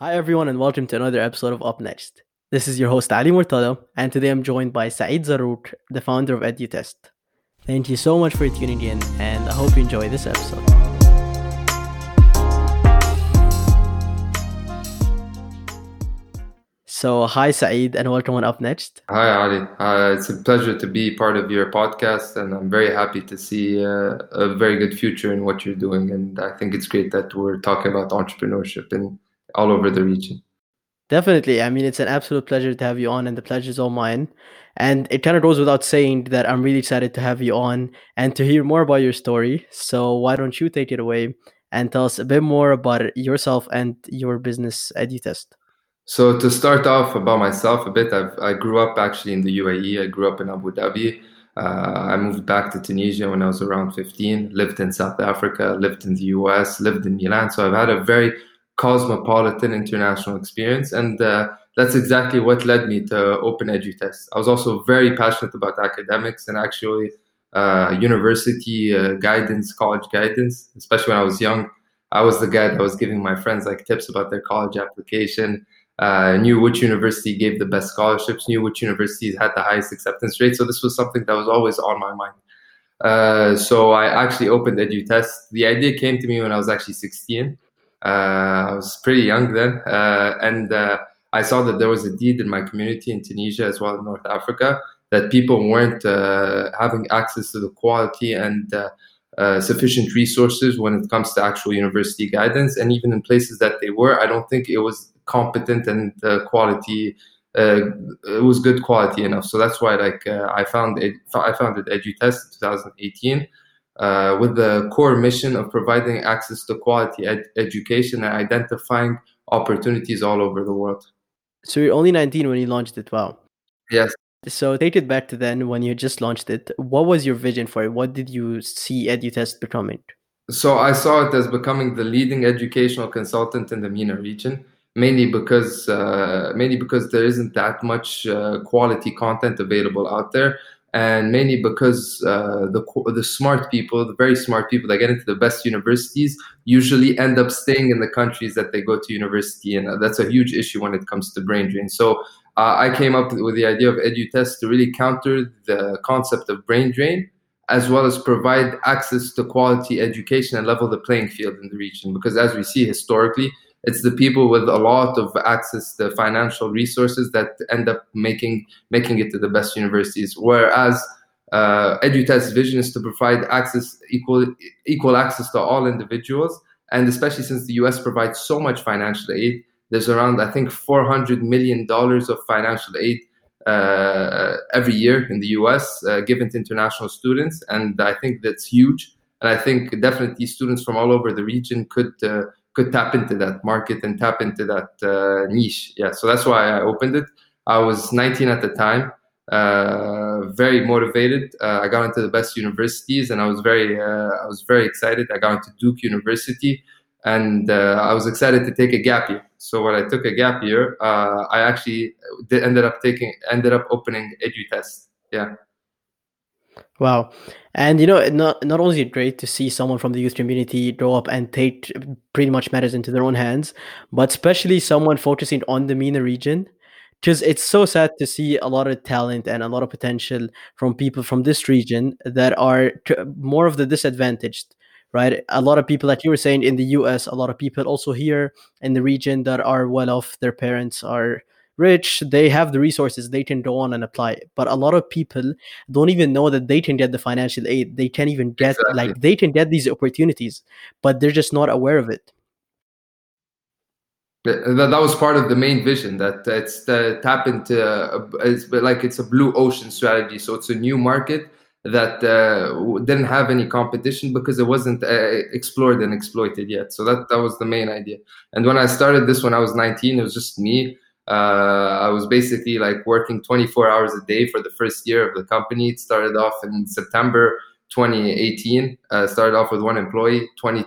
Hi, everyone, and welcome to another episode of Up Next. This is your host, Ali Murtada, and today I'm joined by Saeed Zarouk, the founder of EduTest. Thank you so much for tuning in, and I hope you enjoy this episode. So, hi, Saeed, and welcome on Up Next. Hi, Ali. Uh, it's a pleasure to be part of your podcast, and I'm very happy to see uh, a very good future in what you're doing. And I think it's great that we're talking about entrepreneurship and all over the region. Definitely. I mean, it's an absolute pleasure to have you on, and the pleasure is all mine. And it kind of goes without saying that I'm really excited to have you on and to hear more about your story. So, why don't you take it away and tell us a bit more about yourself and your business, EduTest? So, to start off about myself a bit, I've, I grew up actually in the UAE. I grew up in Abu Dhabi. Uh, I moved back to Tunisia when I was around 15, lived in South Africa, lived in the US, lived in Milan. So, I've had a very cosmopolitan international experience. And uh, that's exactly what led me to Open EduTest. I was also very passionate about academics and actually uh, university uh, guidance, college guidance, especially when I was young. I was the guy that was giving my friends like tips about their college application. Uh, knew which university gave the best scholarships, knew which universities had the highest acceptance rate. So this was something that was always on my mind. Uh, so I actually opened EduTest. The idea came to me when I was actually 16. Uh, I was pretty young then, uh, and uh, I saw that there was a need in my community in Tunisia as well in North Africa that people weren't having access to the quality and uh, sufficient resources when it comes to actual university guidance. And even in places that they were, I don't think it was competent and uh, quality. Uh, it was good quality enough. So that's why, like, I found it. I founded EduTest in 2018 uh, with the core mission of providing access to quality ed- education and identifying opportunities all over the world. So you're only 19 when you launched it. Wow. Yes. So take it back to then when you just launched it. What was your vision for it? What did you see EduTest becoming? So I saw it as becoming the leading educational consultant in the MENA region, mainly because uh, mainly because there isn't that much uh, quality content available out there, and mainly because uh, the the smart people, the very smart people that get into the best universities, usually end up staying in the countries that they go to university, and uh, that's a huge issue when it comes to brain drain. So uh, I came up with the idea of EduTest to really counter the concept of brain drain, as well as provide access to quality education and level the playing field in the region. Because as we see historically, it's the people with a lot of access to financial resources that end up making making it to the best universities. Whereas uh, EduTest's vision is to provide access equal equal access to all individuals, and especially since the U.S. provides so much financial aid, there's around I think 400 million dollars of financial aid uh, every year in the U.S. Uh, given to international students, and I think that's huge. And I think definitely students from all over the region could uh, could tap into that market and tap into that uh, niche. Yeah, so that's why I opened it. I was 19 at the time, uh, very motivated. Uh, I got into the best universities, and I was very, I was very excited. I got into Duke University, and I was excited to take a gap year. So when I took a gap year, I actually ended up taking, ended up opening EduTest. Yeah. Wow. And you know, not not only great to see someone from the youth community grow up and take pretty much matters into their own hands, but especially someone focusing on the MENA region, because it's so sad to see a lot of talent and a lot of potential from people from this region that are more of the disadvantaged right a lot of people like you were saying in the us a lot of people also here in the region that are well off their parents are rich they have the resources they can go on and apply but a lot of people don't even know that they can get the financial aid. They can't even get exactly. like they can get these opportunities but they're just not aware of it. That, that was part of the main vision that it's the tap into uh, it's like it's a blue ocean strategy. So it's a new market that uh, didn't have any competition because it wasn't uh, explored and exploited yet. So that that was the main idea. And when i started this when i was 19 it was just me uh, I was basically like working 24 hours a day for the first year of the company. It started off in September 2018. Uh, started off with one employee. 20, uh,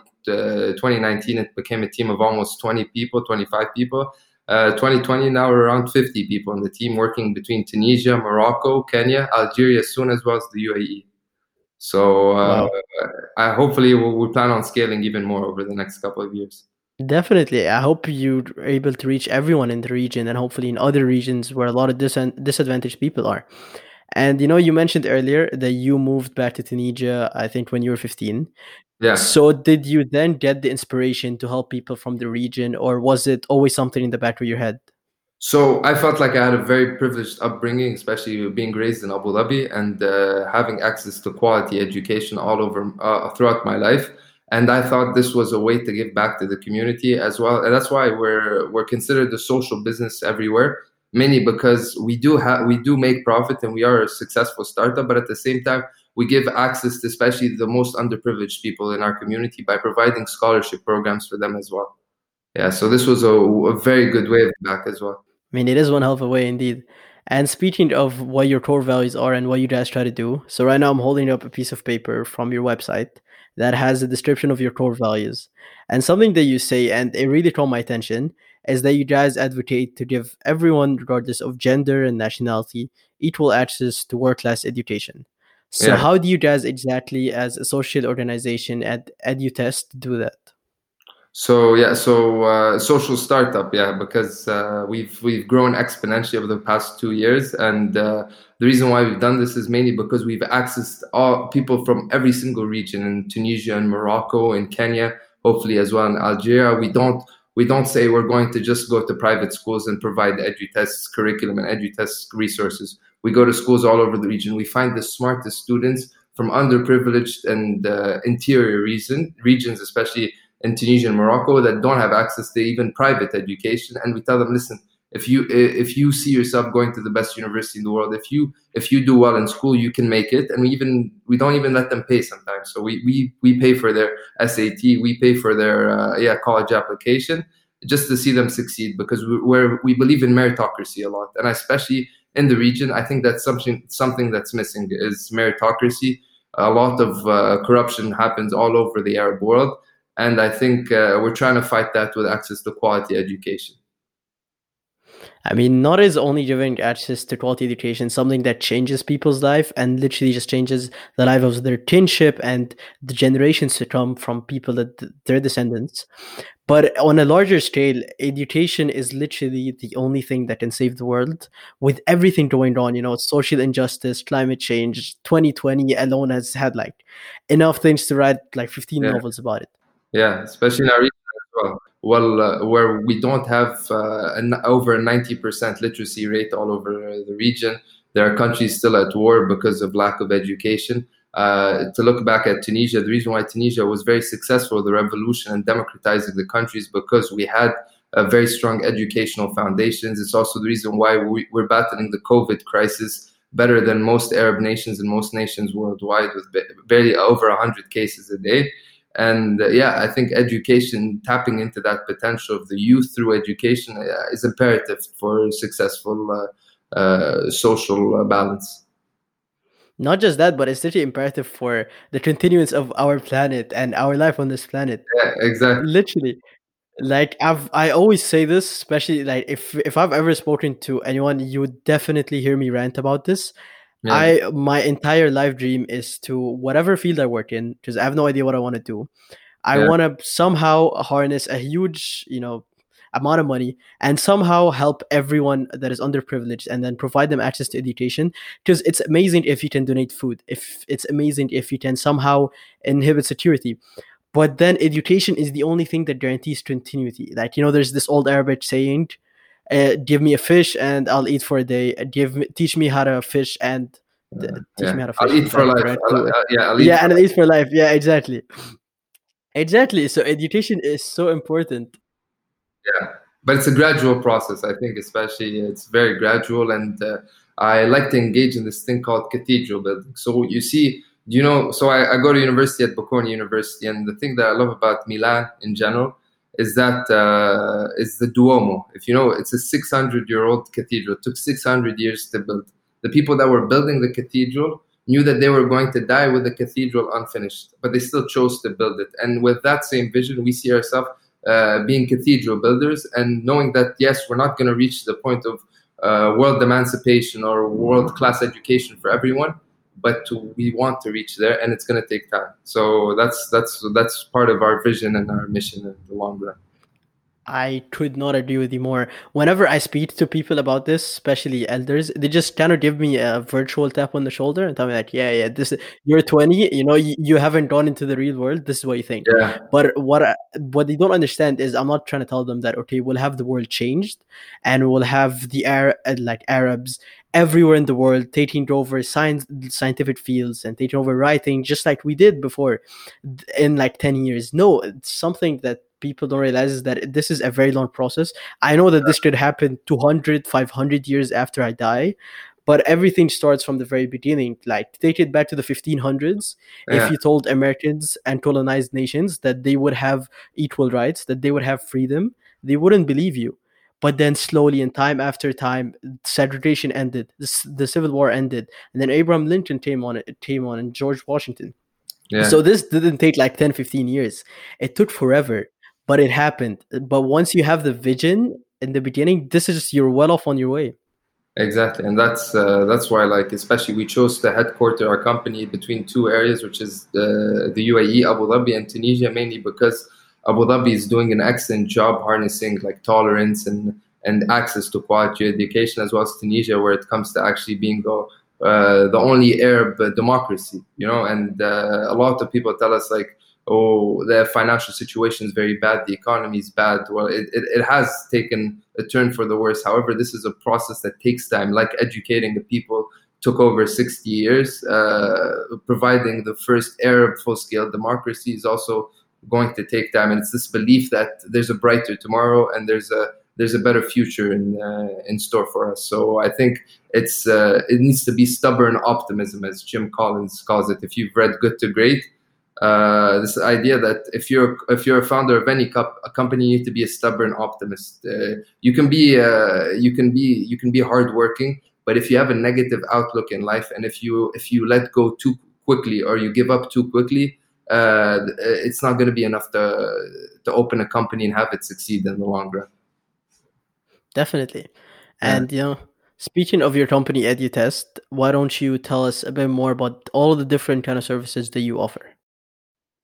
2019, it became a team of almost 20 people, 25 people. 2020, uh, now we're around 50 people on the team working between Tunisia, Morocco, Kenya, Algeria soon, as well as the UAE. So uh, wow. I, hopefully we'll, we'll plan on scaling even more over the next couple of years. Definitely. I hope you're able to reach everyone in the region and hopefully in other regions where a lot of dis- disadvantaged people are. And you know, you mentioned earlier that you moved back to Tunisia, I think when you were 15. Yeah. So did you then get the inspiration to help people from the region or was it always something in the back of your head? So I felt like I had a very privileged upbringing, especially being raised in Abu Dhabi and uh, having access to quality education all over uh, throughout my life. And I thought this was a way to give back to the community as well. And that's why we're we're considered a social business everywhere, mainly because we do have we do make profit and we are a successful startup, but at the same time we give access to especially the most underprivileged people in our community by providing scholarship programs for them as well. Yeah, so this was a, a very good way of back as well. I mean, it is one hell of a way indeed. And speaking of what your core values are and what you guys try to do, so right now I'm holding up a piece of paper from your website that has a description of your core values. And something that you say, and it really caught my attention, is that you guys advocate to give everyone, regardless of gender and nationality, equal access to world class education. So, Yeah. how do you guys exactly, as a social organization at EduTest, do that? So yeah, so uh, social startup, yeah, because uh, we've we've grown exponentially over the past two years, and uh, the reason why we've done this is mainly because we've accessed all people from every single region in Tunisia and Morocco and Kenya, hopefully as well in Algeria. We don't we don't say we're going to just go to private schools and provide EduTest curriculum and EduTest resources. We go to schools all over the region. We find the smartest students from underprivileged and uh, interior region, regions, especially in Tunisia and Morocco that don't have access to even private education, and we tell them, listen, if you if you see yourself going to the best university in the world, if you if you do well in school, you can make it, and we even we don't even let them pay sometimes. So we we we pay for their SAT, we pay for their uh, yeah college application just to see them succeed because we, we believe in meritocracy a lot, and especially in the region, I think that's something something that's missing is meritocracy. A lot of uh, corruption happens all over the Arab world and I think uh, we're trying to fight that with access to quality education. I mean, not is only giving access to quality education something that changes people's life and literally just changes the life of their kinship and the generations to come from people that their descendants. But on a larger scale, education is literally the only thing that can save the world with everything going on. You know, social injustice, climate change. 2020 alone has had like enough things to write like 15 Yeah. novels about it. Yeah, especially in our region as well. Well, uh, where we don't have uh, an over 90% literacy rate all over the region. There are countries still at war because of lack of education. Uh, to look back at Tunisia, the reason why Tunisia was very successful the revolution and democratizing the country is because we had a very strong educational foundations. It's also the reason why we, we're battling the COVID crisis better than most Arab nations and most nations worldwide with ba- barely over 100 cases a day and uh, yeah i think education tapping into that potential of the youth through education uh, is imperative for successful uh, uh, social uh, balance Not just that, but it's literally imperative for the continuance of our planet and our life on this planet. yeah exactly Literally. Like I've I always say this, especially like if if I've ever spoken to anyone, you would definitely hear me rant about this. Yeah I my entire life dream is to whatever field I work in, because I have no idea what I want to do. I yeah want to somehow harness a huge, you know, amount of money and somehow help everyone that is underprivileged and then provide them access to education. Because it's amazing if you can donate food. If it's amazing if you can somehow inhibit security. But then education is the only thing that guarantees continuity. Like you know, there's this old Arabic saying, uh, "Give me a fish and I'll eat for a day. Give me, teach me how to fish and uh, teach yeah me how to fish. i'll fish." eat for life correct? I'll, uh, yeah i'll eat yeah, for and life at least for life. Yeah, exactly. Exactly. So education is so important. yeah but it's a gradual process i think especially it's very gradual and uh, i like to engage in this thing called cathedral building so you see you know so I, I go to university at bocconi university and the thing that i love about milan in general is that uh, is the duomo. If you know it's a 600 year old cathedral. It took 600 years to build. The people that were building the cathedral knew that they were going to die with the cathedral unfinished but they still chose to build it. And with that same vision we see ourselves uh, being cathedral builders and knowing that yes we're not going to reach the point of uh, world emancipation or world class education for everyone but we want to reach there and it's going to take time. So that's that's that's part of our vision and our mission in the long run I could not agree with you more. Whenever I speak to people about this, especially elders, they just kind of give me a virtual tap on the shoulder and tell me like, "Yeah, yeah, this is you're 20, you know, you, you haven't gone into the real world. This is what you think." Yeah. But what I, what they don't understand is I'm not trying to tell them that okay, we'll have the world changed, and we'll have the Arab uh, like Arabs everywhere in the world taking over science scientific fields and taking over writing just like we did before in like 10 years no it's something that people don't realize is that this is a very long process. I know that this could happen 200 500 years after i die but everything starts from the very beginning like take it back to the 1500s Yeah. if you told americans and colonized nations that they would have equal rights that they would have freedom they wouldn't believe you. But then slowly and time after time segregation ended the, the civil war ended and then abraham lincoln came on it came on and george washington. Yeah. so this didn't take like 10 15 years. It took forever but it happened but once you have the vision in the beginning this is just you're well off on your way Exactly, and that's uh, that's why, like, especially we chose to headquarter our company between two areas, which is the the UAE, Abu Dhabi, and Tunisia, mainly because Abu Dhabi is doing an excellent job harnessing like tolerance and and access to quality education, as well as Tunisia, where it comes to actually being the uh, the only Arab democracy, you know. And uh, a lot of people tell us like, oh, the financial situation is very bad, the economy is bad. Well, it, it, it has taken a turn for the worse. However, this is a process that takes time, like educating the people took over 60 years. Uh, providing the first Arab full scale democracy is also going to take time. And it's this belief that there's a brighter tomorrow and there's a there's a better future in uh, in store for us. So I think it's uh, it needs to be stubborn optimism, as Jim Collins calls it. If you've read Good to Great, uh, this idea that if you're if you're a founder of any cup, a company, you need to be a stubborn optimist. Uh, you can be uh, you can be you can be hardworking, but if you have a negative outlook in life, and if you if you let go too quickly or you give up too quickly, uh, it's not going to be enough to to open a company and have it succeed in the long run. definitely Yeah. and you know speaking of your company edutest why don't you tell us a bit more about all of the different kind of services that you offer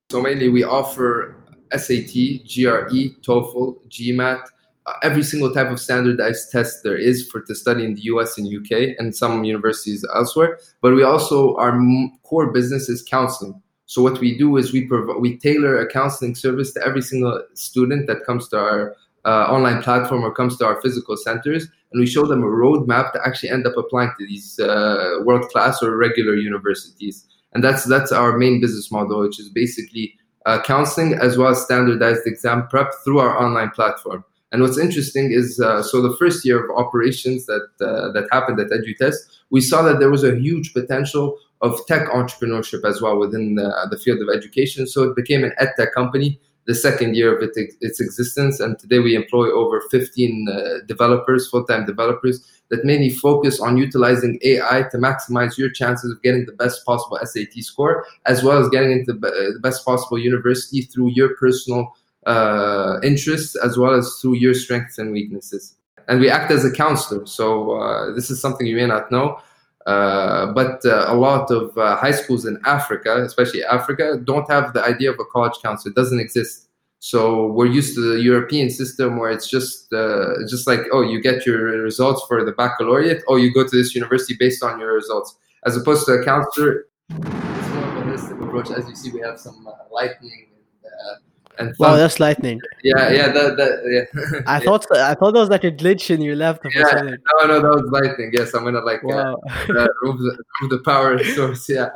So mainly we offer SAT, GRE, TOEFL, GMAT, uh, every single type of standardized test there is for to study in the US and UK and some universities elsewhere. But we also our m- core business is counseling. So what we do is we provide we tailor a counseling service to every single student that comes to our uh, online platform or comes to our physical centers, and we show them a roadmap to actually end up applying to these uh, world class or regular universities and that's that's our main business model, which is basically uh, counseling as well as standardized exam prep through our online platform. And what's interesting is, uh, so the first year of operations that uh, that happened at EduTest, we saw that there was a huge potential of tech entrepreneurship as well within the, the field of education. So it became an edtech company the second year of it, its existence, and today we employ over 15 uh, developers, full-time developers that mainly focus on utilizing AI to maximize your chances of getting the best possible SAT score, as well as getting into the the best possible university through your personal uh, interests, as well as through your strengths and weaknesses. And we act as a counselor. So uh, this is something you may not know. Uh, but uh, a lot of uh, high schools in Africa, especially Africa, don't have the idea of a college counselor. It doesn't exist. So we're used to the European system where it's just uh, just like oh you get your results for the baccalaureate oh you go to this university based on your results as opposed to a counselor. It's more of a holistic approach. As you see, we have some uh, lightning and, uh, and wow that's lightning yeah yeah that, that yeah. i thought i thought that was like a glitch in your laptop Yeah. no no that was lightning. Yes, I'm gonna like uh, wow uh, remove the remove the power source. Yeah,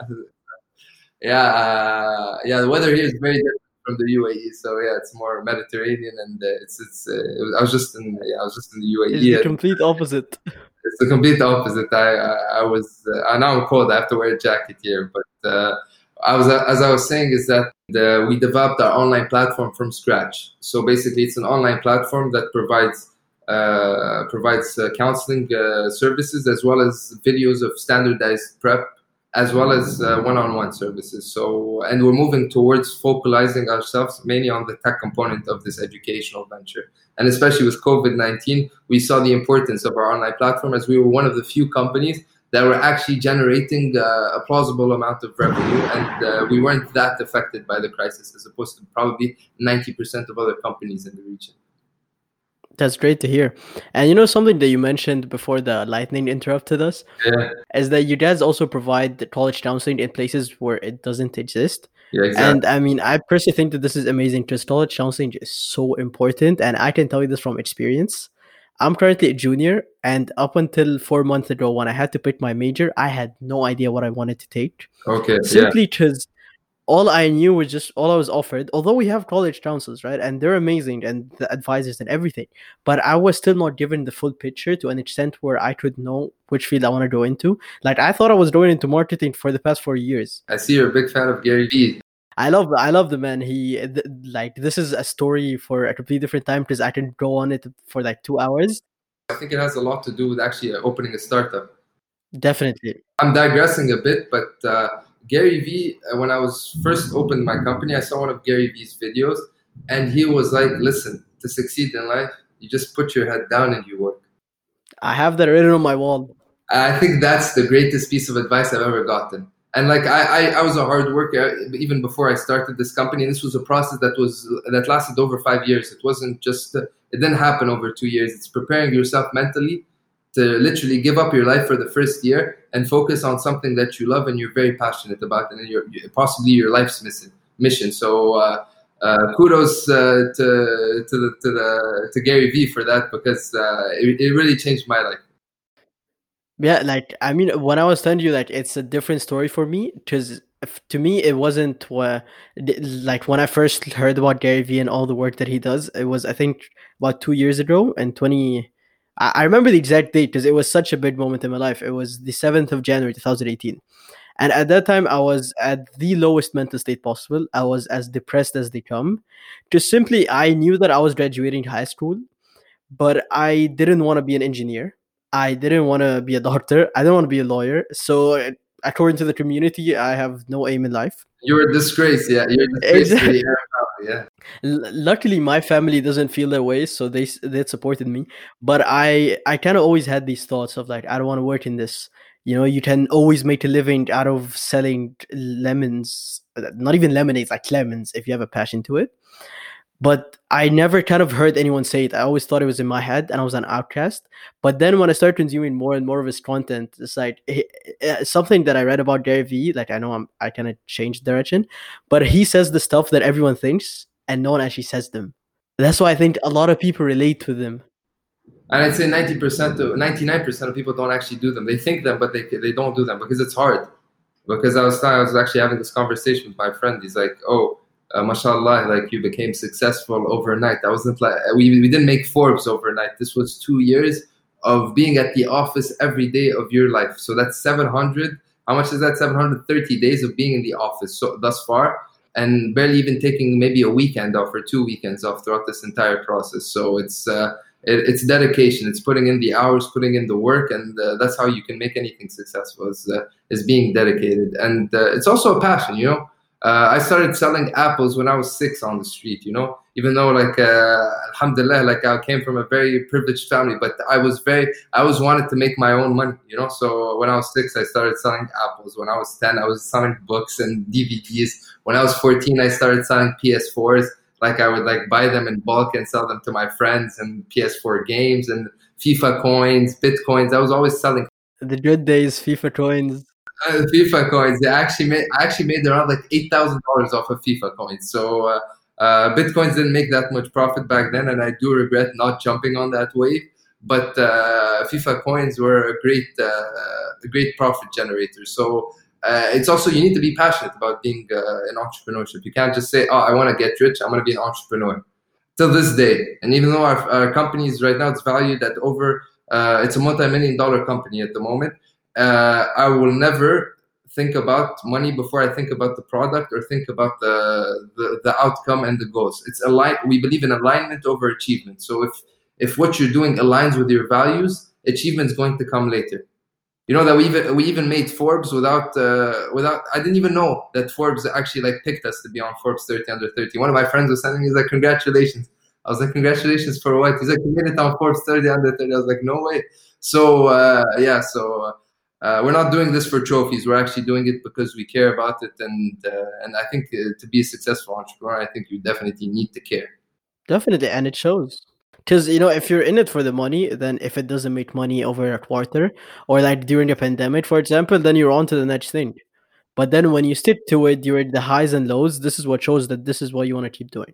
yeah, uh, yeah. The weather here is very different from the UAE, so yeah, it's more Mediterranean, and uh, it's it's. Uh, it was, I was just in yeah, I was just in the UAE. it's the complete opposite It's the complete opposite. I I, I was uh, now I'm cold. I have to wear a jacket here, but uh, I was as I was saying is that the, we developed our online platform from scratch. So basically, it's an online platform that provides uh, provides uh, counseling uh, services as well as videos of standardized prep as well as uh, one-on-one services. So and we're moving towards focalizing ourselves mainly on the tech component of this educational venture. And especially with covid-19 we saw the importance of our online platform as we were one of the few companies that were actually generating uh, a plausible amount of revenue. And uh, we weren't that affected by the crisis as opposed to probably 90% of other companies in the region That's great to hear. And you know something that you mentioned before the lightning interrupted us Yeah, is that you guys also provide the college counseling in places where it doesn't exist. yeah, exactly. And I mean, I personally think that this is amazing because college counseling is so important. And I can tell you this from experience. I'm currently a junior, and up until four months ago, when I had to pick my major, I had no idea what I wanted to take Okay, simply because all I knew was just all I was offered. Although we have college counselors, right, and they're amazing and the advisors and everything, but I was still not given the full picture to an extent where I could know which field I want to go into. Like I thought I was going into marketing for the past four years. I see you're a big fan of Gary Vee. I love, I love the man. He th- like this is a story for a completely different time because I can go on it for like two hours. I think it has a lot to do with actually opening a startup. Definitely. I'm digressing a bit, but uh, Gary Vee, uh, when I was first opened my company, I saw one of Gary Vee's videos, and he was like, "Listen, to succeed in life, you just put your head down and you work." I have that written on my wall. I think that's the greatest piece of advice I've ever gotten. And like I, I, I was a hard worker even before I started this company. And this was a process that was that lasted over five years. It wasn't just it didn't happen over two years. It's preparing yourself mentally to literally give up your life for the first year and focus on something that you love and you're very passionate about, and your possibly your life's mission. Mission. So. Uh, uh, kudos uh, to to the, to the to Gary Vee for that because uh, it, it really changed my life. Yeah, like I mean, when I was telling you, like it's a different story for me because to me it wasn't uh, like when I first heard about Gary Vee and all the work that he does. It was I think about two years ago in twenty. I, I remember the exact date because it was such a big moment in my life. It was the seventh of January, two thousand eighteen. And at that time, I was at the lowest mental state possible. I was as depressed as they come. Just simply, I knew that I was graduating high school, but I didn't want to be an engineer. I didn't want to be a doctor. I didn't want to be a lawyer. So, according to the community, I have no aim in life. You're a disgrace, yeah. You're a disgrace exactly. Yeah. L- luckily, my family doesn't feel that way, so they they supported me. But I I kind of always had these thoughts of like I don't want to work in this. You know, you can always make a living out of selling lemons, uh, not even lemonades, like lemons, if you have a passion to it but I never kind of heard anyone say it. I always thought it was in my head and I was an outcast. But then when I started consuming more and more of his content, it's like uh, something that I read about Gary Vee. Like I know I'm, I kind of changed direction, but he says the stuff that everyone thinks and no one actually says them. That's why I think a lot of people relate to them. And I'd say 90% to 99% of people don't actually do them. They think them, but they, they don't do them because it's hard. Because I was, I was actually having this conversation with my friend. He's like, oh, uh, mashallah, like you became successful overnight. That wasn't like we, we didn't make Forbes overnight. This was two years of being at the office every day of your life. So that's 700. How much is that? 730 days of being in the office so thus far, and barely even taking maybe a weekend off or two weekends off throughout this entire process. So it's uh, it, it's dedication. It's putting in the hours, putting in the work, and uh, that's how you can make anything successful. Is uh, is being dedicated, and uh, it's also a passion. You know uh, I started selling apples when I was six on the street, you know, even though like, uh, alhamdulillah, like I came from a very privileged family, but I was very, I always wanted to make my own money, you know. So when I was six, I started selling apples. When I was 10, I was selling books and DVDs. When I was 14, I started selling PS4s. Like I would like buy them in bulk and sell them to my friends and PS4 games and FIFA coins, Bitcoins. I was always selling. The good days, FIFA coins uh, FIFA coins. They actually made I actually made around like eight thousand dollars off of FIFA coins. So uh, uh, bitcoins didn't make that much profit back then, and I do regret not jumping on that wave. But uh, FIFA coins were a great uh, a great profit generator. So. Uh, it's also you need to be passionate about being in entrepreneurship. You can't just say, "Oh, I want to get rich. I'm going to be an entrepreneur." Till this day, and even though our, our company is right now, it's valued at over, it's a multi-million dollar company at the moment uh, I will never think about money before I think about the product or think about the, the, the outcome and the goals. It's align. We believe in alignment over achievement. So if if what you're doing aligns with your values, achievement is going to come later. You know that we even we even made Forbes without uh, without I didn't even know that Forbes actually like picked us to be on Forbes 30 under 30. One of my friends was sending me like congratulations. I was like congratulations for what? He's like you made it on Forbes 30 under 30. I was like no way. So uh, yeah, so uh, uh, we're not doing this for trophies. We're actually doing it because we care about it, and uh, and I think uh, to be a successful entrepreneur, I think you definitely need to care. Definitely, and it shows. Because you know, if you're in it for the money, then if it doesn't make money over a quarter or like during a pandemic, for example, then you're on to the next thing. But then when you stick to it during the highs and lows, this is what shows that this is what you want to keep doing.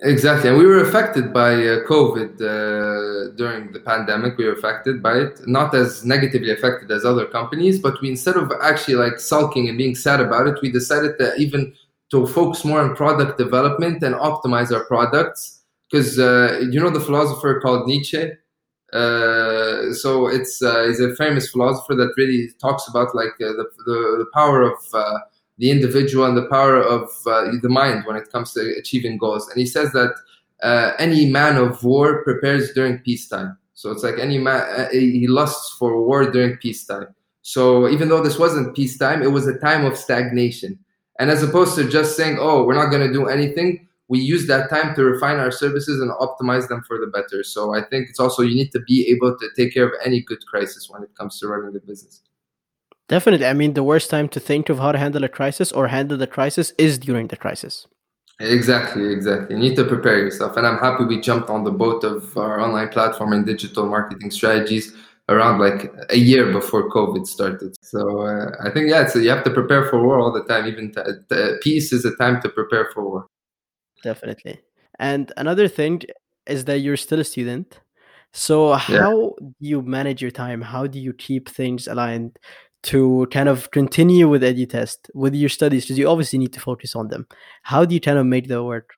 Exactly, and we were affected by uh, COVID uh, during the pandemic. We were affected by it, not as negatively affected as other companies, but we instead of actually like sulking and being sad about it, we decided to even to focus more on product development and optimize our products. Because uh, you know the philosopher called Nietzsche. Uh, so it's uh, he's a famous philosopher that really talks about like uh, the, the the power of the individual and the power of uh, the mind when it comes to achieving goals. And he says that uh, any man of war prepares during peacetime. So it's like any man, uh, he lusts for war during peacetime. So even though this wasn't peacetime, it was a time of stagnation. And as opposed to just saying, oh, we're not going to do anything, we use that time to refine our services and optimize them for the better. So I think it's also you need to be able to take care of any good crisis when it comes to running a business. Definitely. I mean, the worst time to think of how to handle a crisis or handle the crisis is during the crisis. Exactly, exactly. You need to prepare yourself. And I'm happy we jumped on the boat of our online platform and digital marketing strategies around like a year before COVID started. So uh, I think, yeah, so you have to prepare for war all the time. Even t- t- peace is a time to prepare for war. Definitely. And another thing is that you're still a student. So how yeah. do you manage your time? How do you keep things aligned to kind of continue with EduTest with your studies because you obviously need to focus on them. How do you kind of make that work?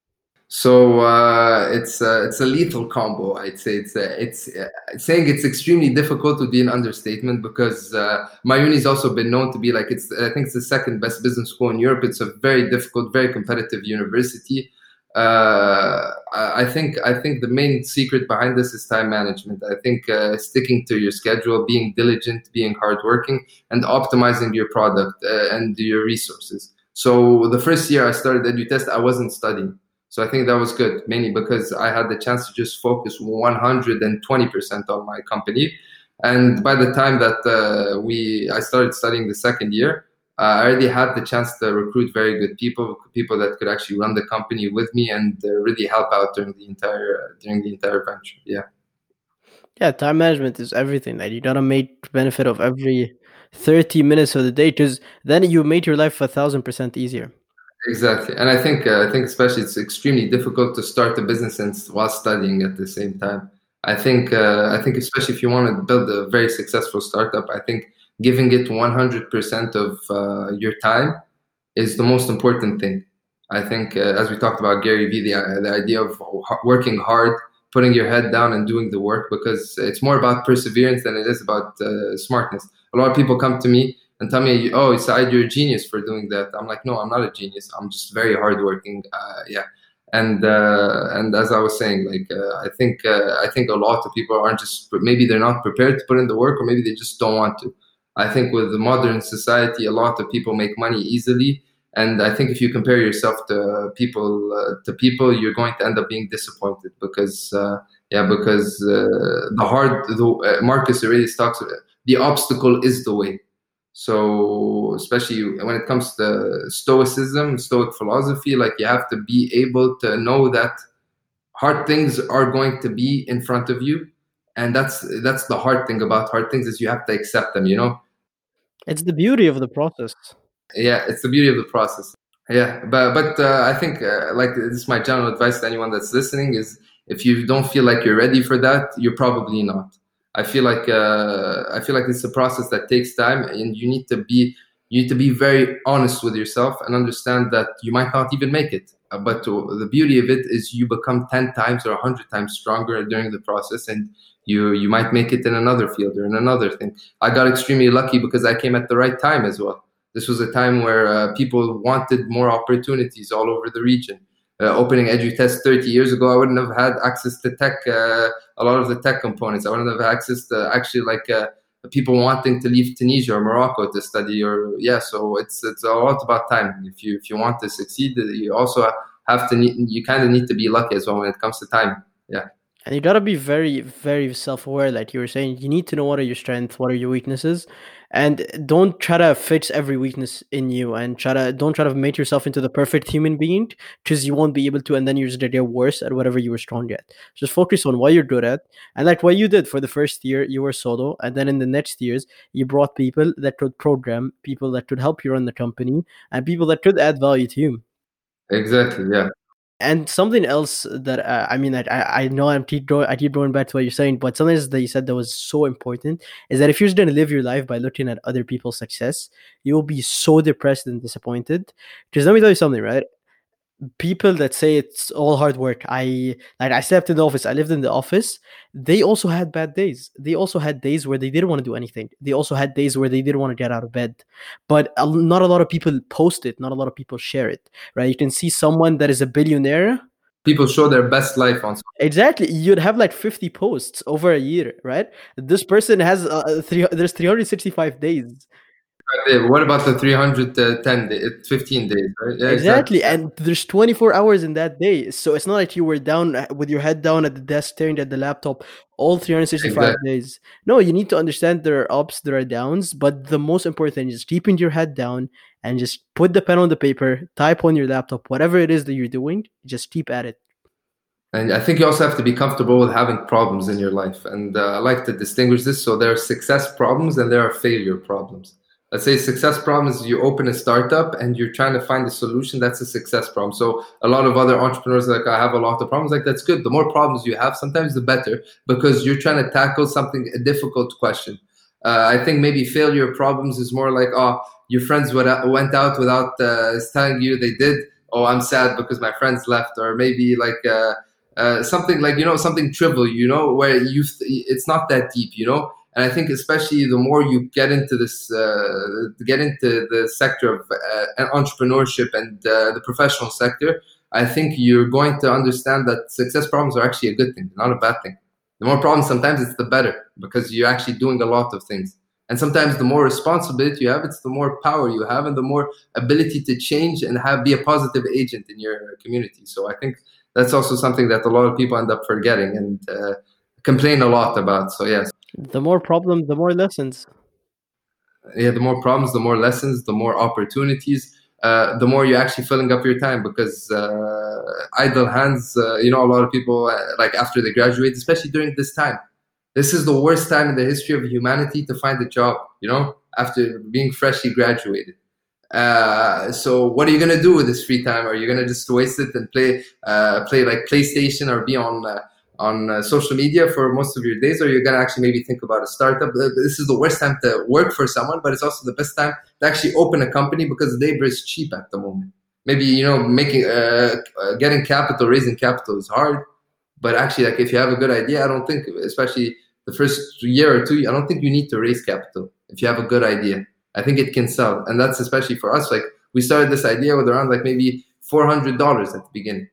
So uh, it's uh, it's a lethal combo. I'd say it's uh, it's uh, saying it's extremely difficult would be an understatement because uh, my uni's also been known to be like it's I think it's the second best business school in Europe. It's a very difficult, very competitive university uh, I think I think the main secret behind this is time management. I think uh, sticking to your schedule, being diligent, being hardworking, and optimizing your product uh, and your resources. So the first year I started EduTest, I wasn't studying. So I think that was good, mainly because I had the chance to just focus 120% on my company. And by the time that uh, we I started studying the second year, I already had the chance to recruit very good people, people that could actually run the company with me and uh, really help out during the entire during the entire venture. Yeah. Yeah, time management is everything. That you gotta make benefit of every thirty minutes of the day, because then you made your life a thousand percent easier. Exactly, and I think uh, I think especially it's extremely difficult to start a business and while studying at the same time. I think uh, I think especially if you want to build a very successful startup, I think giving it 100% of uh, your time is the most important thing. I think, uh, as we talked about Gary Vee, the, uh, the idea of working hard, putting your head down and doing the work, because it's more about perseverance than it is about uh, smartness. A lot of people come to me and tell me, "Oh, Saeed, you're a genius for doing that." I'm like, "No, I'm not a genius. I'm just very hardworking." Uh, yeah, and uh, and as I was saying, like I think I think a lot of people aren't just maybe they're not prepared to put in the work, or maybe they just don't want to. I think with the modern society, a lot of people make money easily, and I think if you compare yourself to people uh, to people, you're going to end up being disappointed because uh, yeah, because uh, the hard the uh, Marcus Aurelius talks the obstacle is the way. So especially when it comes to Stoicism, Stoic philosophy, like you have to be able to know that hard things are going to be in front of you. And that's that's the hard thing about hard things is you have to accept them you know it's the beauty of the process. Yeah, it's the beauty of the process. Yeah, but but uh, I think uh, like this is my general advice to anyone that's listening is if you don't feel like you're ready for that, you're probably not. I feel like uh, I feel like it's a process that takes time, and you need to be you need to be very honest with yourself and understand that you might not even make it. Uh, but the beauty of it is you become ten times or hundred times stronger during the process, and you you might make it in another field or in another thing. I got extremely lucky because I came at the right time as well. This was a time where uh, people wanted more opportunities all over the region. Uh, opening EduTest 30 years ago, I wouldn't have had access to tech, uh, a lot of the tech components. I wouldn't have access to actually like uh, people wanting to leave Tunisia or Morocco to study. Or yeah, so it's it's a lot about time. If you if you want to succeed, you also have to need, you kind of need to be lucky as well when it comes to time. Yeah and you gotta be very very self-aware like you were saying. You need to know what are your strengths what are your weaknesses and don't try to fix every weakness in you and try to don't try to make yourself into the perfect human being because you won't be able to and then you're just gonna get worse at whatever you were strong at. Just focus on what you're good at and like what you did for the first year you were solo and then in the next years you brought people that could program people that could help you run the company and people that could add value to you. Exactly yeah and something else that uh, I mean, I I know I'm keep going, I keep going back to what you're saying, but something that you said that was so important is that if you're just going to live your life by looking at other people's success, you will be so depressed and disappointed. Because let me tell you something, right? People that say it's all hard work. I like i slept in the office i lived in the office. They also had bad days. They also had days where they didn't want to do anything. They also had days where they didn't want to get out of bed. But not a lot of people post it. Not a lot of people share it right? You can see someone that is a billionaire. People show their best life on exactly. You'd have like 50 posts over a year right? This person has uh, three, there's 365 days what about the 310 day, 15 days, right? Yeah, exactly. exactly. And there's 24 hours in that day. So it's not like you were down uh, with your head down at the desk staring at the laptop all 365 exactly. days. No, you need to understand there are ups, there are downs. But the most important thing is keeping your head down and just put the pen on the paper, type on your laptop, whatever it is that you're doing, just keep at it. And I think you also have to be comfortable with having problems in your life. And uh, I like to distinguish this. So there are success problems and there are failure problems let's say success problem is you open a startup and you're trying to find a solution that's a success problem. So a lot of other entrepreneurs like i have a lot of problems like that's good. The more problems you have sometimes the better because you're trying to tackle something a difficult question. Uh, i think maybe failure problems is more like oh your friends went out without uh, telling you they did. Oh i'm sad because my friends left. Or maybe like uh, uh, something like you know something trivial you know where you it's not that deep you know and I think especially the more you get into this, uh, get into the sector of uh, entrepreneurship and uh, the professional sector, I think you're going to understand that success problems are actually a good thing, not a bad thing. The more problems, sometimes it's the better because you're actually doing a lot of things. And sometimes the more responsibility you have, it's the more power you have and the more ability to change and have be a positive agent in your community. So I think that's also something that a lot of people end up forgetting and uh, complain a lot about. So yes. The more problems, the more lessons. Yeah, the more problems, the more lessons, the more opportunities. Uh, the more you're actually filling up your time because uh, idle hands, uh, you know, a lot of people, uh, like after they graduate, especially during this time, this is the worst time in the history of humanity to find a job, you know, after being freshly graduated. Uh, so what are you gonna do with this free time? Are you gonna just waste it and play, uh, play like PlayStation or be on on uh, social media for most of your days, or you're gonna actually maybe think about a startup. This is the worst time to work for someone, but it's also the best time to actually open a company because labor is cheap at the moment. Maybe you know making uh, uh, getting capital, raising capital is hard, but actually, like if you have a good idea, I don't think, especially the first year or two, I don't think you need to raise capital if you have a good idea. I think it can sell, and that's especially for us. Like we started this idea with around like maybe four hundred dollars at the beginning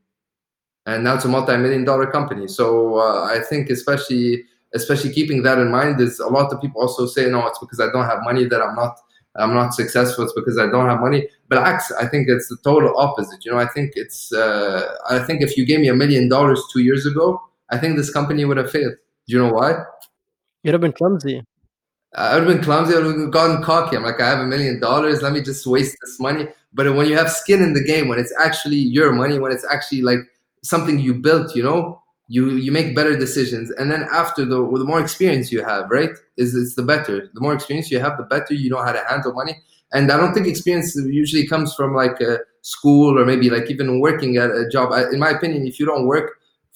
and now it's a multi-million dollar company. So uh, I think especially especially keeping that in mind is a lot of people also say no, it's because I don't have money that I'm not I'm not successful. It's because I don't have money. But I think it's the total opposite. You know, I think it's uh, I think if you gave me a million dollars two years ago, I think this company would have failed. Do you know why? You'd have been clumsy. I would have been clumsy. I would have gotten cocky. I'm like, I have a million dollars. Let me just waste this money. But when you have skin in the game, when it's actually your money, when it's actually like something you built, you know, you you make better decisions. And then after the the more experience you have, right, is it's the better. The more experience you have, the better you know how to handle money. And I don't think experience usually comes from like a school or maybe like even working at a job. I, in my opinion, if you don't work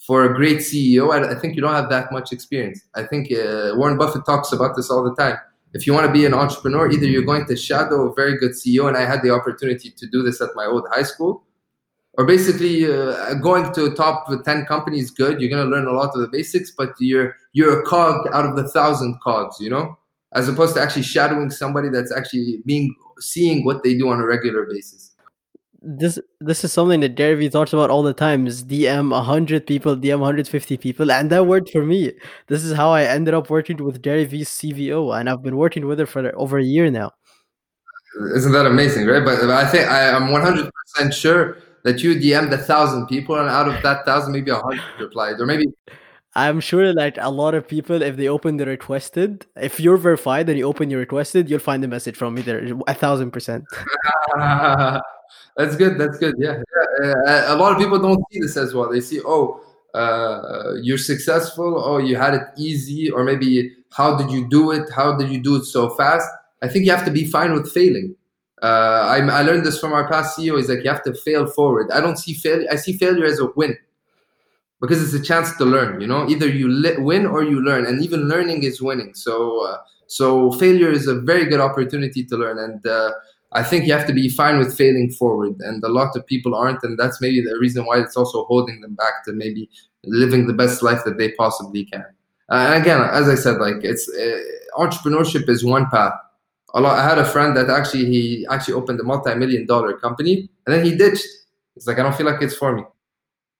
for a great CEO, I, I think you don't have that much experience. I think uh, Warren Buffett talks about this all the time. If you want to be an entrepreneur, either you're going to shadow a very good CEO, and I had the opportunity to do this at my old high school, or basically uh, going to top 10 companies good you're going to learn a lot of the basics but you're you're a cog out of the thousand cogs you know as opposed to actually shadowing somebody that's actually being seeing what they do on a regular basis this this is something that Gary Vee talks about all the time is DM 100 people, DM 150 people, and that worked for me. This is how I ended up working with Gary Vee's CVO, and I've been working with her for over a year now. Isn't that amazing, right? But I think I am 100% sure that you DM'd a thousand people, and out of that thousand, maybe a hundred replied, or maybe I'm sure that a lot of people, if they open the requested, if you're verified and you open your requested, you'll find the message from me there, a thousand percent. That's good. That's good. Yeah. yeah. A lot of people don't see this as well. They see, oh, uh, you're successful. Oh, you had it easy, or maybe how did you do it? How did you do it so fast? I think you have to be fine with failing. Uh, I, I learned this from our past CEO. Is like you have to fail forward. I don't see failure. I see failure as a win because it's a chance to learn. You know, either you li- win or you learn, and even learning is winning. So, uh, so failure is a very good opportunity to learn, and uh, I think you have to be fine with failing forward, and a lot of people aren't, and that's maybe the reason why it's also holding them back to maybe living the best life that they possibly can. Uh, and again, as I said, like it's uh, entrepreneurship is one path. A lot, I had a friend that actually he actually opened a multi-million dollar company, and then he ditched. It's like I don't feel like it's for me.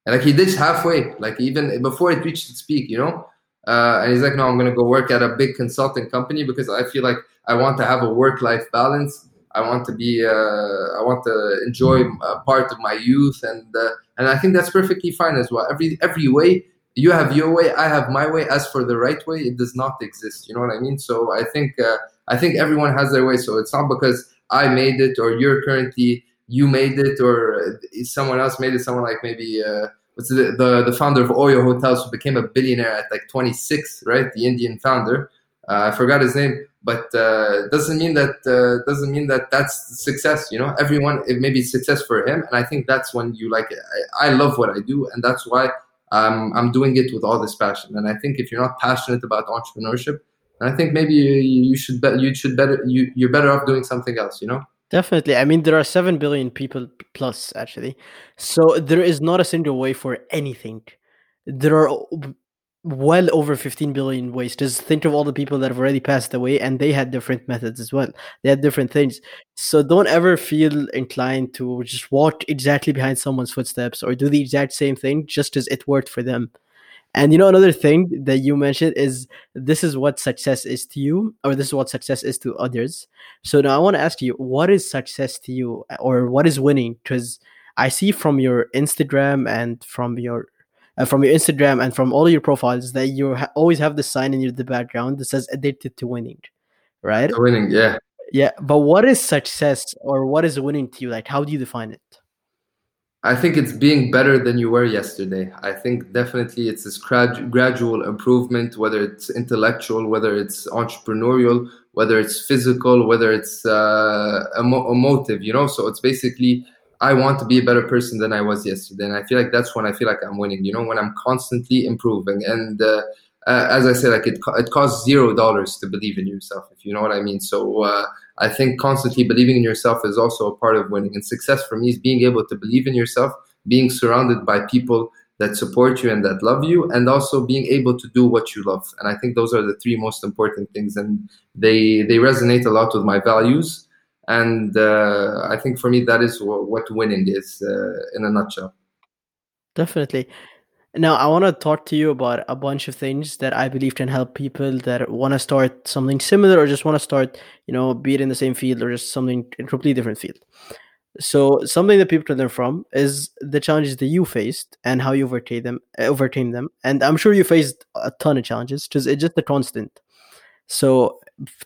And like he ditched halfway, like even before it reached its peak, you know. Uh, and he's like, no, I'm gonna go work at a big consulting company because I feel like I want to have a work-life balance I want to be, uh, I want to enjoy a part of my youth, and uh, and I think that's perfectly fine as well. Every every way you have your way, I have my way. As for the right way, it does not exist. You know what I mean? So I think uh, I think everyone has their way. So it's not because I made it or you're currently you made it or someone else made it. Someone like maybe uh, what's the, the the founder of Oyo Hotels who became a billionaire at like 26, right? The Indian founder. Uh, I forgot his name but uh, doesn't mean that uh, doesn't mean that that's success you know everyone it may be success for him and i think that's when you like I, I, love what i do and that's why um, i'm doing it with all this passion and i think if you're not passionate about entrepreneurship i think maybe you, you should you should better you, you're better off doing something else you know Definitely. I mean, there are 7 billion people plus, actually. So there is not a single way for anything. There are well over 15 billion ways. Just think of all the people that have already passed away and they had different methods as well. They had different things. So don't ever feel inclined to just walk exactly behind someone's footsteps or do the exact same thing just as it worked for them. And you know, another thing that you mentioned is this is what success is to you, or this is what success is to others. So now I want to ask you, what is success to you, or what is winning? Because I see from your Instagram and from your uh, from your Instagram and from all your profiles that you ha- always have the sign in your, the background that says addicted to winning, right? winning, yeah. Yeah, but what is success or what is winning to you? Like, how do you define it? I think it's being better than you were yesterday. I think definitely it's this grad- gradual improvement, whether it's intellectual, whether it's entrepreneurial, whether it's physical, whether it's uh, emo- emotive, you know? So it's basically I want to be a better person than I was yesterday. And I feel like that's when I feel like I'm winning, you know, when I'm constantly improving. And uh, uh, as I said, like it, it costs zero dollars to believe in yourself, if you know what I mean. So uh, I think constantly believing in yourself is also a part of winning. And success for me is being able to believe in yourself, being surrounded by people that support you and that love you, and also being able to do what you love. And I think those are the three most important things. And they, they resonate a lot with my values and uh, I think for me that is what, what winning is uh, in a nutshell. Definitely. Now I want to talk to you about a bunch of things that I believe can help people that want to start something similar or just want to start, you know, be it in the same field or just something in completely different field. So something that people can learn from is the challenges that you faced and how you overcame them, overcame them. And I'm sure you faced a ton of challenges because it's just a constant. So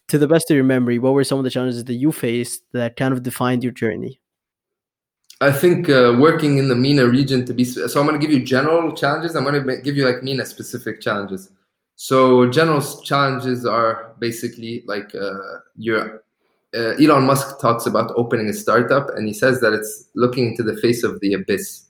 to the best of your memory, what were some of the challenges that you faced that kind of defined your journey? I think uh, working in the MENA region to be so I'm going to give you general challenges. I'm going to give you like MENA specific challenges. So general challenges are basically like uh, your uh, Elon Musk talks about opening a startup, and he says that it's looking into the face of the abyss.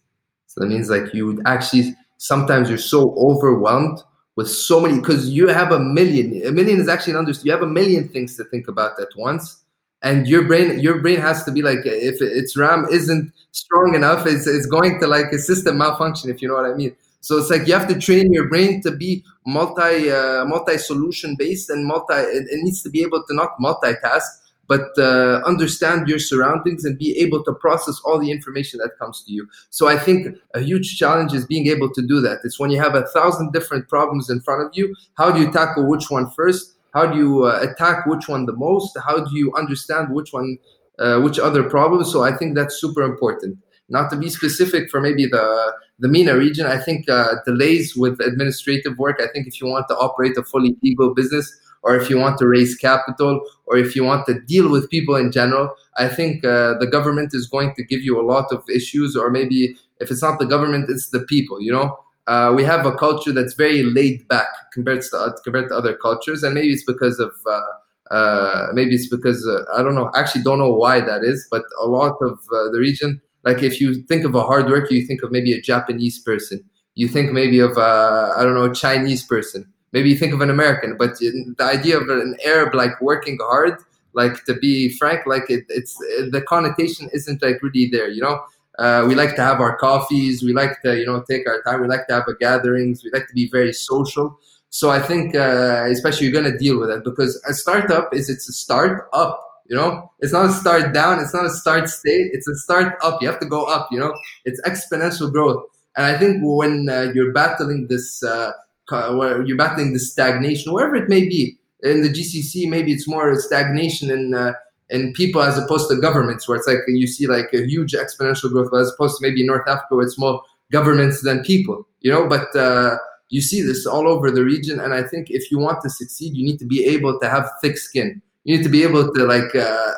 So that means like you would actually sometimes you're so overwhelmed with so many because you have a million a million is actually an understood you have a million things to think about at once and your brain your brain has to be like if its ram isn't strong enough it's, it's going to like a system malfunction if you know what i mean so it's like you have to train your brain to be multi uh, multi solution based and multi it, it needs to be able to not multitask but uh, understand your surroundings and be able to process all the information that comes to you. So I think a huge challenge is being able to do that. It's when you have a thousand different problems in front of you, how do you tackle which one first? How do you uh, attack which one the most? How do you understand which one, uh, which other problems? So I think that's super important. not to be specific for maybe the the MENA region, I think uh, delays with administrative work. I think if you want to operate a fully legal business, or if you want to raise capital, or if you want to deal with people in general, I think uh, the government is going to give you a lot of issues. Or maybe if it's not the government, it's the people. You know, uh, we have a culture that's very laid back compared to uh, compared to other cultures, and maybe it's because of uh, uh, maybe it's because uh, I don't know. Actually, don't know why that is, but a lot of uh, the region, like if you think of a hard worker, you think of maybe a Japanese person. You think maybe of a, I don't know a Chinese person. Maybe you think of an American, but the idea of an Arab like working hard, like to be frank, like it, it's the connotation isn't like really there. You know, uh, we like to have our coffees. We like to, you know, take our time. We like to have a gatherings. We like to be very social. So I think, uh, especially you're going to deal with it because a startup is it's a start up. You know, it's not a start down. It's not a start state. It's a start up. You have to go up. You know, it's exponential growth. And I think when uh, you're battling this, uh, you're battling this stagnation, wherever it may be, in the GCC, maybe it's more stagnation in uh, in people as opposed to governments, where it's like you see like a huge exponential growth, as opposed to maybe North Africa, where it's more governments than people. You know, but uh, you see this all over the region, and I think if you want to succeed, you need to be able to have thick skin. You need to be able to like uh,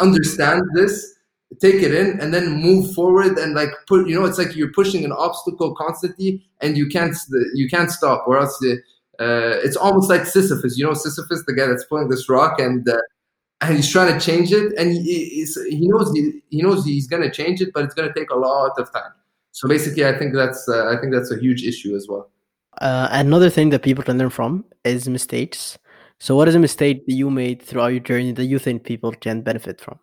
understand this, take it in, and then move forward and like put. You know, it's like you're pushing an obstacle constantly, and you can't you can't stop, or else. Uh, it's almost like Sisyphus, you know, Sisyphus, the guy that's pulling this rock, and uh, and he's trying to change it, and he, he knows he, he knows he's going to change it, but it's going to take a lot of time. So basically, I think that's uh, I think that's a huge issue as well. Uh, another thing that people can learn from is mistakes. So, what is a mistake that you made throughout your journey that you think people can benefit from?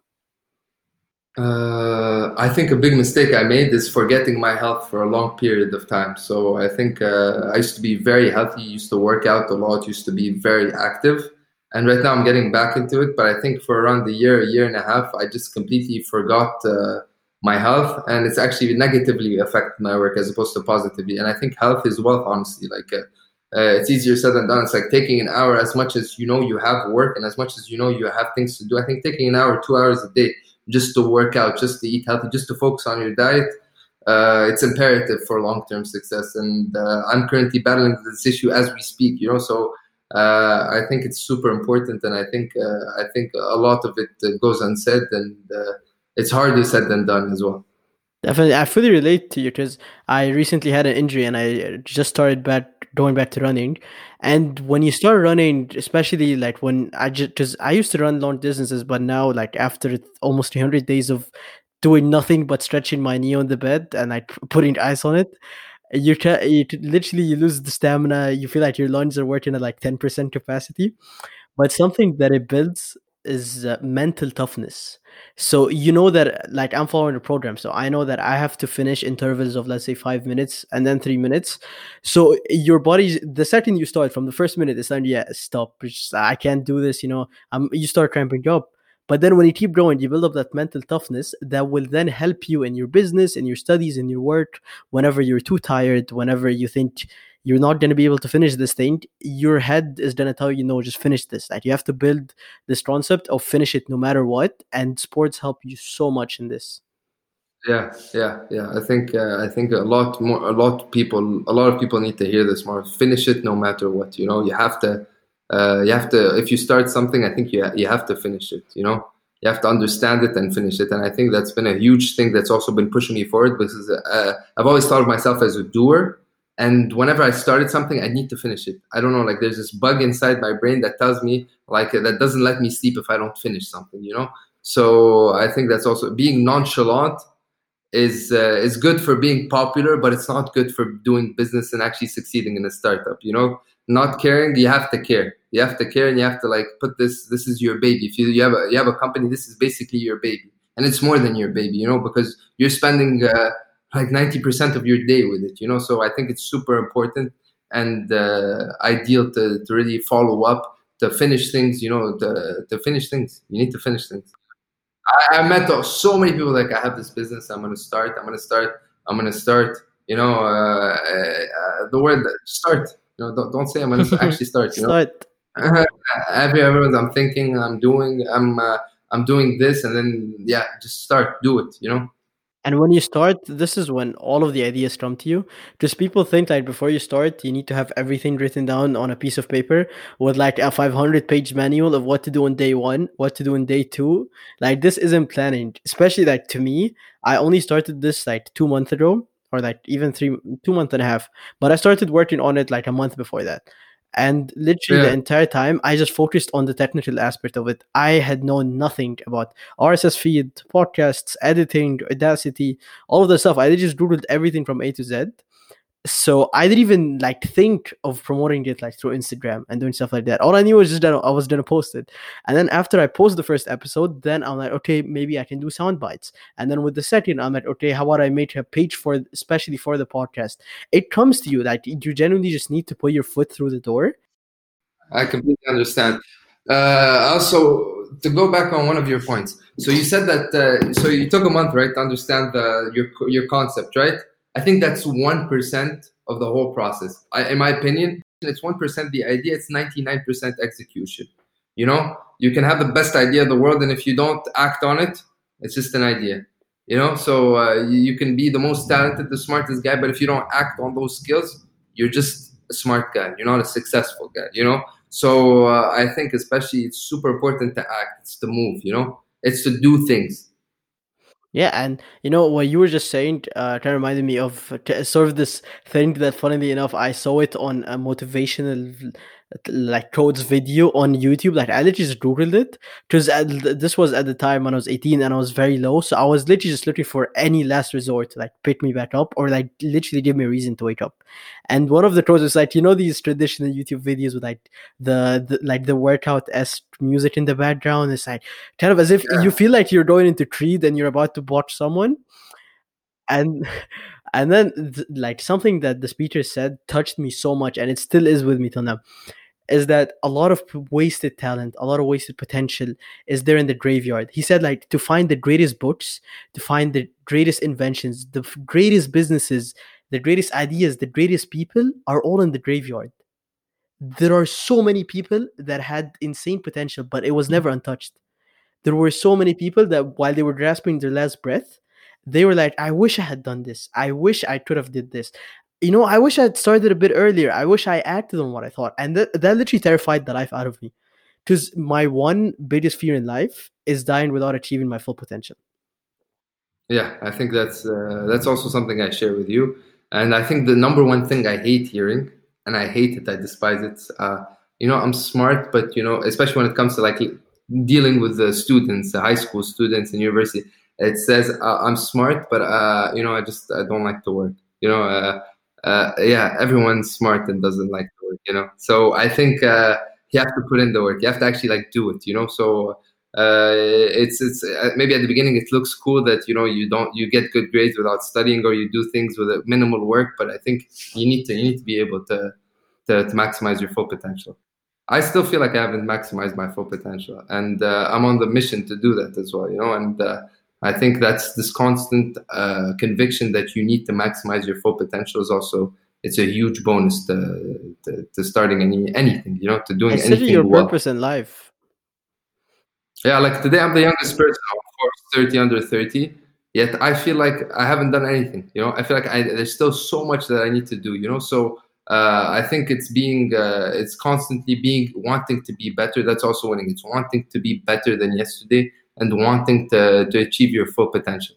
Uh, I think a big mistake I made is forgetting my health for a long period of time. So I think uh, I used to be very healthy, used to work out a lot, used to be very active, and right now I'm getting back into it. But I think for around a year, a year and a half, I just completely forgot uh, my health and it's actually negatively affected my work as opposed to positively. And i think health is wealth honestly. Like uh, uh, it's easier said than done. It's like taking an hour as much as you know you have work and as much as you know you have things to do i think taking an hour two hours a day just to work out just to eat healthy just to focus on your diet uh, it's imperative for long-term success. And uh, i'm currently battling this issue as we speak you know? So uh, I think it's super important, and I think uh, I think a lot of it goes unsaid, and it's harder said than done as well. Definitely, I fully relate to you because I recently had an injury and I just started back going back to running. And when you start running, especially like when I just because I used to run long distances, but now like after almost 300 days of doing nothing but stretching my knee on the bed and like putting ice on it, you can you literally you lose the stamina. You feel like your lungs are working at like 10% capacity. But something that it builds is uh, mental toughness so you know that like i'm following the program so i know that i have to finish intervals of let's say five minutes and then three minutes so your body the second you start from the first minute it's like yeah stop just, i can't do this you know um you start cramping up but then when you keep growing you build up that mental toughness that will then help you in your business in your studies in your work whenever you're too tired whenever you think you're not going to be able to finish this thing your head is going to tell you no just finish this like you have to build this concept of finish it no matter what and sports help you so much in this. Yeah yeah yeah. I think uh, i think a lot more a lot of people a lot of people need to hear this more. Finish it no matter what you know? You have to uh, you have to if you start something i think you, you have to finish it you know? You have to understand it and finish it and i think that's been a huge thing that's also been pushing me forward because uh, i've always thought of myself as a doer and whenever i started something i need to finish it. I don't know like there's this bug inside my brain that tells me like that doesn't let me sleep if i don't finish something you know? So i think that's also being nonchalant is uh, is good for being popular but it's not good for doing business and actually succeeding in a startup you know not caring you have to care. You have to care and you have to like put this this is your baby. If you, you have a you have a company this is basically your baby. And it's more than your baby you know because you're spending uh, like 90% of your day with it you know? So i think it's super important and uh, ideal to, to really follow up to finish things you know to, to finish things. You need to finish things. I, I met so many people like i have this business i'm to start i'm to start i'm to start you know uh, uh, the word start know don't, don't say i'm going to actually start you know start. every everyone i'm thinking i'm doing i'm uh, i'm doing this and then yeah just start do it you know And when you start, this is when all of the ideas come to you. Because people think like before you start, you need to have everything written down on a piece of paper with like a 500 page manual of what to do on day one, what to do on day two. Like this isn't planning, especially like to me. I only started this like two months ago, or like even three, two months and a half. But I started working on it like a month before that and literally Yeah. the entire time i just focused on the technical aspect of it i had known nothing about rss feed podcasts editing audacity all of the stuff i just googled everything from a to z so i didn't even like think of promoting it like through instagram and doing stuff like that. All i knew was just that i was gonna post it. And then after i post the first episode then i'm like okay maybe i can do sound bites. And then with the second i'm like okay how about i make a page for especially for the podcast? It comes to you like you genuinely just need to put your foot through the door. I completely understand. Uh, also, to go back on one of your points, so you said that uh, so you took a month, right, to understand the, your your concept, right? I think that's one percent of the whole process. I, in my opinion, it's one percent the idea. It's ninety nine percent execution. You know, you can have the best idea in the world, and if you don't act on it, it's just an idea. You know, so uh, you, you can be the most talented, the smartest guy, but if you don't act on those skills, you're just a smart guy. You're not a successful guy. You know, so uh, I think especially it's super important to act. It's to move. You know, it's to do things. Yeah, and you know what you were just saying uh, kind of reminded me of uh, sort of this thing that, funnily enough, I saw it on a motivational like codes video on YouTube. Like I literally just googled it because this was at the time when I was eighteen and I was very low, so I was literally just looking for any last resort to like pick me back up or like literally give me a reason to wake up. And one of the codes was like you know these traditional YouTube videos with like the, the like the workout s music in the background. It's like kind of as if Yeah. you feel like you're going into Creed and you're about to watch someone, and and then th- like something that the speaker said touched me so much, and it still is with me till now. Is that a lot of wasted talent, a lot of wasted potential is there in the graveyard? He said, like, to find the greatest books, to find the greatest inventions, the greatest businesses, the greatest ideas, the greatest people are all in the graveyard there are so many people that had insane potential, but it was never untouched. There were so many people that while they were grasping their last breath, they were like, I wish I had done this. I wish I could have did this. You know, I wish I had started a bit earlier. I wish I acted on what I thought. And that, that literally terrified the life out of me. Because my one biggest fear in life is dying without achieving my full potential. Yeah, I think that's uh, that's also something I share with you. And I think the number one thing I hate hearing, and I hate it, I despise it. Uh, you know, I'm smart, but you know, especially when it comes to like dealing with the students, the high school students in university, it says uh, I'm smart, but uh, you know, I just I don't like to work. You know, uh, yeah, everyone's smart and doesn't like to work. You know, so I think uh, you have to put in the work. You have to actually like do it. You know, so uh, it's it's uh, maybe at the beginning it looks cool that you know you don't you get good grades without studying or you do things with minimal work but i think you need to you need to be able to to, to maximize your full potential i still feel like i haven't maximized my full potential and uh, i'm on the mission to do that as well you know and uh, i think that's this constant uh, conviction that you need to maximize your full potential is also it's a huge bonus to, to, to starting any anything you know to doing literally anything your well purpose in life. yeah, like today I'm the youngest person, of course, 30 under 30. Yet I feel like I haven't done anything. You know, I feel like I, there's still so much that I need to do. You know, so uh, I think it's being, uh, it's constantly being wanting to be better. That's also winning. It's wanting to be better than yesterday and wanting to to achieve your full potential.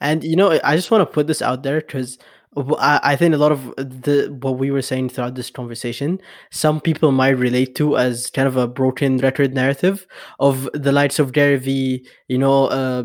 And you know, I just want to put this out there because I, think a lot of the what we were saying throughout this conversation, some people might relate to as kind of a broken record narrative of the likes of Gary Vee, you know, uh,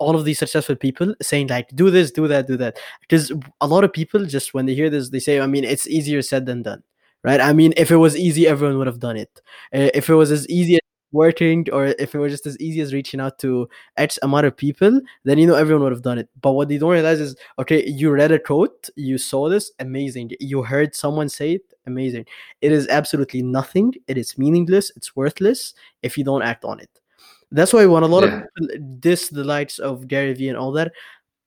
all of these successful people saying like, do this, do that, do that. Because a lot of people just when they hear this, they say, I mean, it's easier said than done, right? I mean, if it was easy, everyone would have done it. Uh, if it was as easy as working or if it was just as easy as reaching out to X amount of people, then you know everyone would have done it. But what they don't realize is, okay, you read a quote, you saw this, amazing. You heard someone say it, amazing. It is absolutely nothing. It is meaningless. It's worthless if you don't act on it. That's why when a lot Yeah. of people diss the likes of Gary Vee and all that,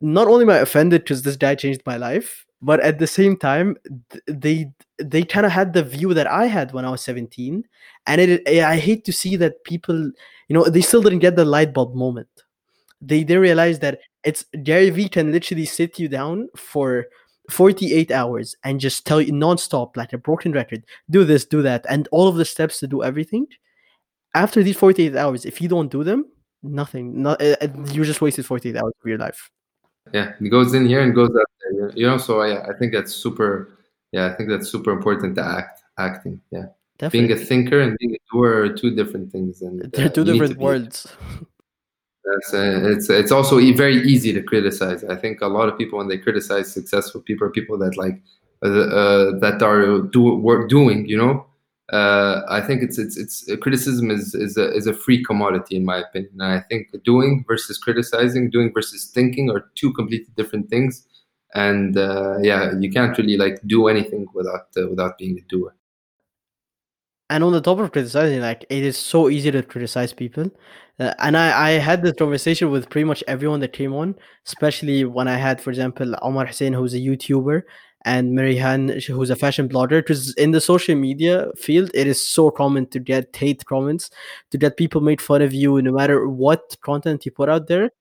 not only am I offended because this guy changed my life, but at the same time, they they kind of had the view that I had when I was 17, and it I hate to see that people, you know, they still didn't get the light bulb moment. They they realized that it's Gary Vee can literally sit you down for 48 hours and just tell you non-stop like a broken record do this do that and all of the steps to do everything. After these 48 hours if you don't do them nothing not, uh, you just wasted 48 hours of your life yeah it goes in here and goes out there you know so yeah i think that's super yeah i think that's super important to act acting yeah Definitely. being a thinker and being a doer are two different things and uh, they're two different worlds That's uh, it's it's also very easy to criticize. I think a lot of people when they criticize successful people are people that like uh, uh, that are do work doing. You know, uh, I think it's it's it's uh, criticism is is a, is a free commodity in my opinion. And I think doing versus criticizing, doing versus thinking are two completely different things. And uh, yeah, you can't really like do anything without without being a doer. And on the top of criticizing, like it is so easy to criticize people. Uh, and I, I had this conversation with pretty much everyone that came on, especially when I had, for example, Omar Hussein, who's a YouTuber, and Marihan, who's a fashion blogger. Because in the social media field, it is so common to get hate comments, to get people made fun of you, no matter what content you put out there.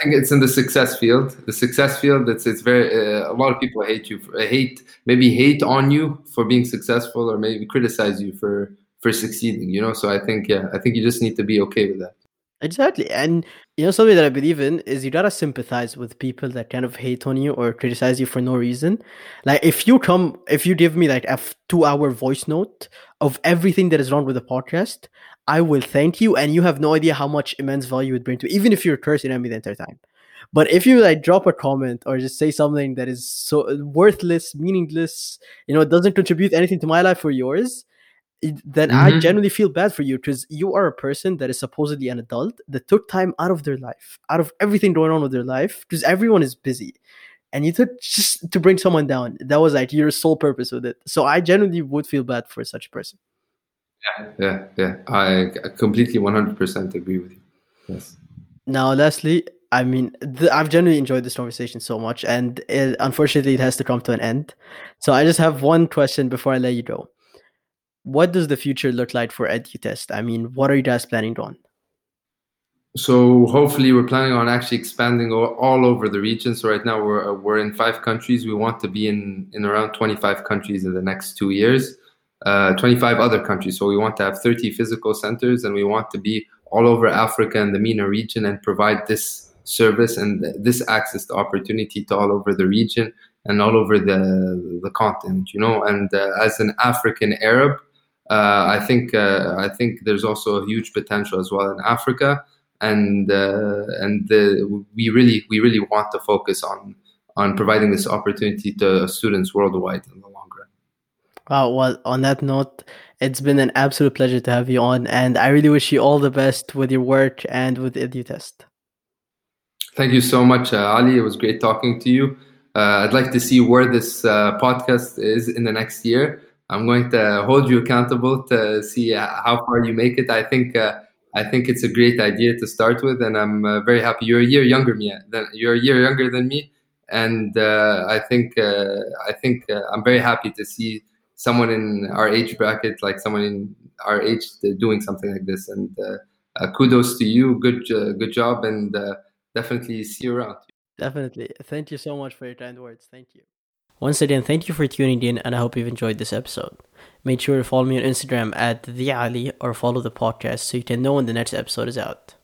I think it's in the success field. The success field, it's it's very uh, a lot of people hate you, for, hate maybe hate on you for being successful, or maybe criticize you for for succeeding. You know, so I think yeah, I think you just need to be okay with that. Exactly. And you know, something that I believe in is you gotta sympathize with people that kind of hate on you or criticize you for no reason. Like if you come if you give me like a two hour voice note of everything that is wrong with the podcast, I will thank you and you have no idea how much immense value it brings to me, even if you're cursing at me the entire time. But if you like drop a comment or just say something that is so worthless, meaningless, you know, it doesn't contribute anything to my life or yours, then mm-hmm. I genuinely feel bad for you because you are a person that is supposedly an adult that took time out of their life, out of everything going on with their life, because everyone is busy. And you took just to bring someone down. That was like your sole purpose with it. So I genuinely would feel bad for such a person. Yeah, yeah, yeah. I completely 100% agree with you. Yes. Now, lastly, I mean, the, I've genuinely enjoyed this conversation so much, and it, unfortunately, it has to come to an end. So I just have one question before I let you go what does the future look like for EduTest? I mean, what are you guys planning on? So hopefully, we're planning on actually expanding all, over the region. So right now, we're we're in five countries. We want to be in in around 25 countries in the next two years. Uh, 25 other countries. So we want to have 30 physical centers, and we want to be all over Africa and the MENA region and provide this service and this access to opportunity to all over the region and all over the the continent. You know, and uh, as an African Arab, uh, I think uh, I think there's also a huge potential as well in Africa, and uh, and the, we really we really want to focus on on providing this opportunity to students worldwide in the long run. Wow. Well, on that note, it's been an absolute pleasure to have you on, and I really wish you all the best with your work and with EduTest. Thank you so much, uh, Ali. It was great talking to you. Uh, I'd like to see where this uh, podcast is in the next year. I'm going to hold you accountable to see how far you make it. I think uh, I think it's a great idea to start with, and I'm uh, very happy. You're a year younger me than you're a year younger than me, and uh, I think uh, I think uh, I'm very happy to see someone in our age bracket, like someone in our age, doing something like this. And uh, kudos to you. Good good job, and definitely see you around. Definitely. Thank you so much for your kind words. Thank you. Once again, thank you for tuning in, and I hope you've enjoyed this episode. Make sure to follow me on Instagram at the Ali or follow the podcast so you can know when the next episode is out.